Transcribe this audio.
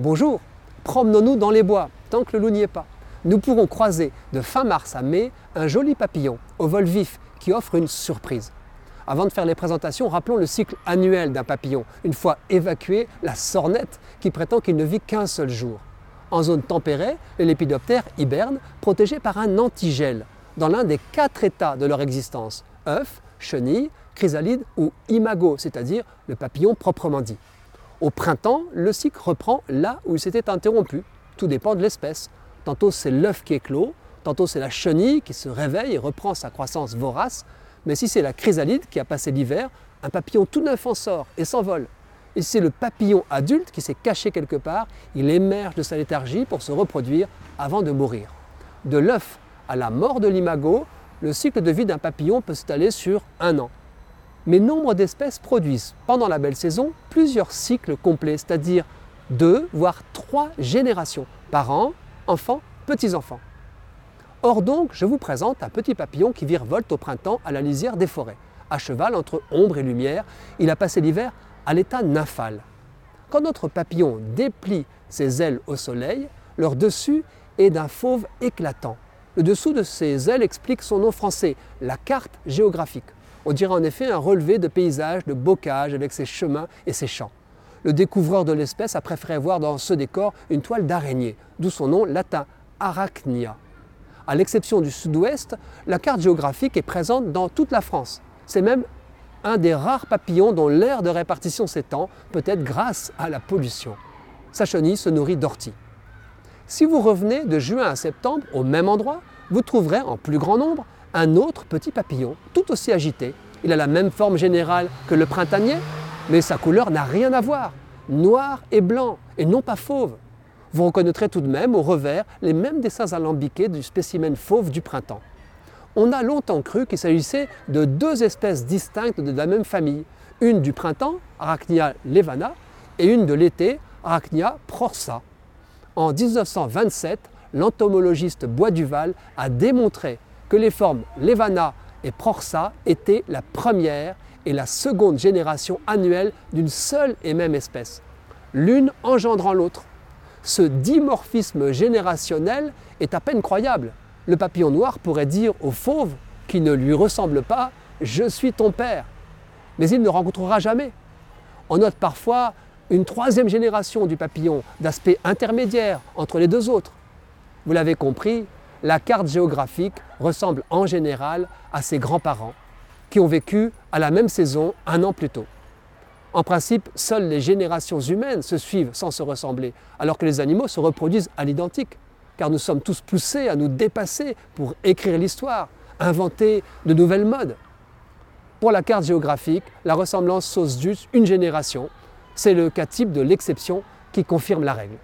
Bonjour, promenons-nous dans les bois, tant que le loup n'y est pas. Nous pourrons croiser de fin mars à mai un joli papillon au vol vif qui offre une surprise. Avant de faire les présentations, rappelons le cycle annuel d'un papillon, une fois évacué, la sornette qui prétend qu'il ne vit qu'un seul jour. En zone tempérée, les lépidoptères hibernent protégés par un antigel dans l'un des quatre états de leur existence œuf, chenille, chrysalide ou imago, c'est-à-dire le papillon proprement dit. Au printemps, le cycle reprend là où il s'était interrompu. Tout dépend de l'espèce. Tantôt c'est l'œuf qui éclot, tantôt c'est la chenille qui se réveille et reprend sa croissance vorace. Mais si c'est la chrysalide qui a passé l'hiver, un papillon tout neuf en sort et s'envole. Et si c'est le papillon adulte qui s'est caché quelque part, il émerge de sa léthargie pour se reproduire avant de mourir. De l'œuf à la mort de l'imago, le cycle de vie d'un papillon peut s'étaler sur un an mais nombre d'espèces produisent pendant la belle saison plusieurs cycles complets, c'est-à-dire deux, voire trois générations, parents, enfants, petits-enfants. Or donc, je vous présente un petit papillon qui virevolte au printemps à la lisière des forêts. À cheval entre ombre et lumière, il a passé l'hiver à l'état nymphal. Quand notre papillon déplie ses ailes au soleil, leur dessus est d'un fauve éclatant. Le dessous de ses ailes explique son nom français, la carte géographique. On dirait en effet un relevé de paysages, de bocage avec ses chemins et ses champs. Le découvreur de l'espèce a préféré voir dans ce décor une toile d'araignée, d'où son nom latin Arachnia. À l'exception du sud-ouest, la carte géographique est présente dans toute la France. C'est même un des rares papillons dont l'aire de répartition s'étend, peut-être grâce à la pollution. Sa chenille se nourrit d'orties. Si vous revenez de juin à septembre au même endroit, vous trouverez en plus grand nombre un autre petit papillon, tout aussi agité. Il a la même forme générale que le printanier, mais sa couleur n'a rien à voir. Noir et blanc, et non pas fauve. Vous reconnaîtrez tout de même au revers les mêmes dessins alambiqués du spécimen fauve du printemps. On a longtemps cru qu'il s'agissait de deux espèces distinctes de la même famille, une du printemps, Arachnia levana, et une de l'été, Arachnia prorsa. En 1927, l'entomologiste Bois Duval a démontré que les formes Levana et Prorsa étaient la première et la seconde génération annuelle d'une seule et même espèce, l'une engendrant l'autre. Ce dimorphisme générationnel est à peine croyable. Le papillon noir pourrait dire au fauve qui ne lui ressemble pas Je suis ton père. Mais il ne rencontrera jamais. On note parfois une troisième génération du papillon d'aspect intermédiaire entre les deux autres. Vous l'avez compris, la carte géographique ressemble en général à ses grands-parents qui ont vécu à la même saison un an plus tôt. En principe, seules les générations humaines se suivent sans se ressembler, alors que les animaux se reproduisent à l'identique, car nous sommes tous poussés à nous dépasser pour écrire l'histoire, inventer de nouvelles modes. Pour la carte géographique, la ressemblance sauce juste une génération. C'est le cas type de l'exception qui confirme la règle.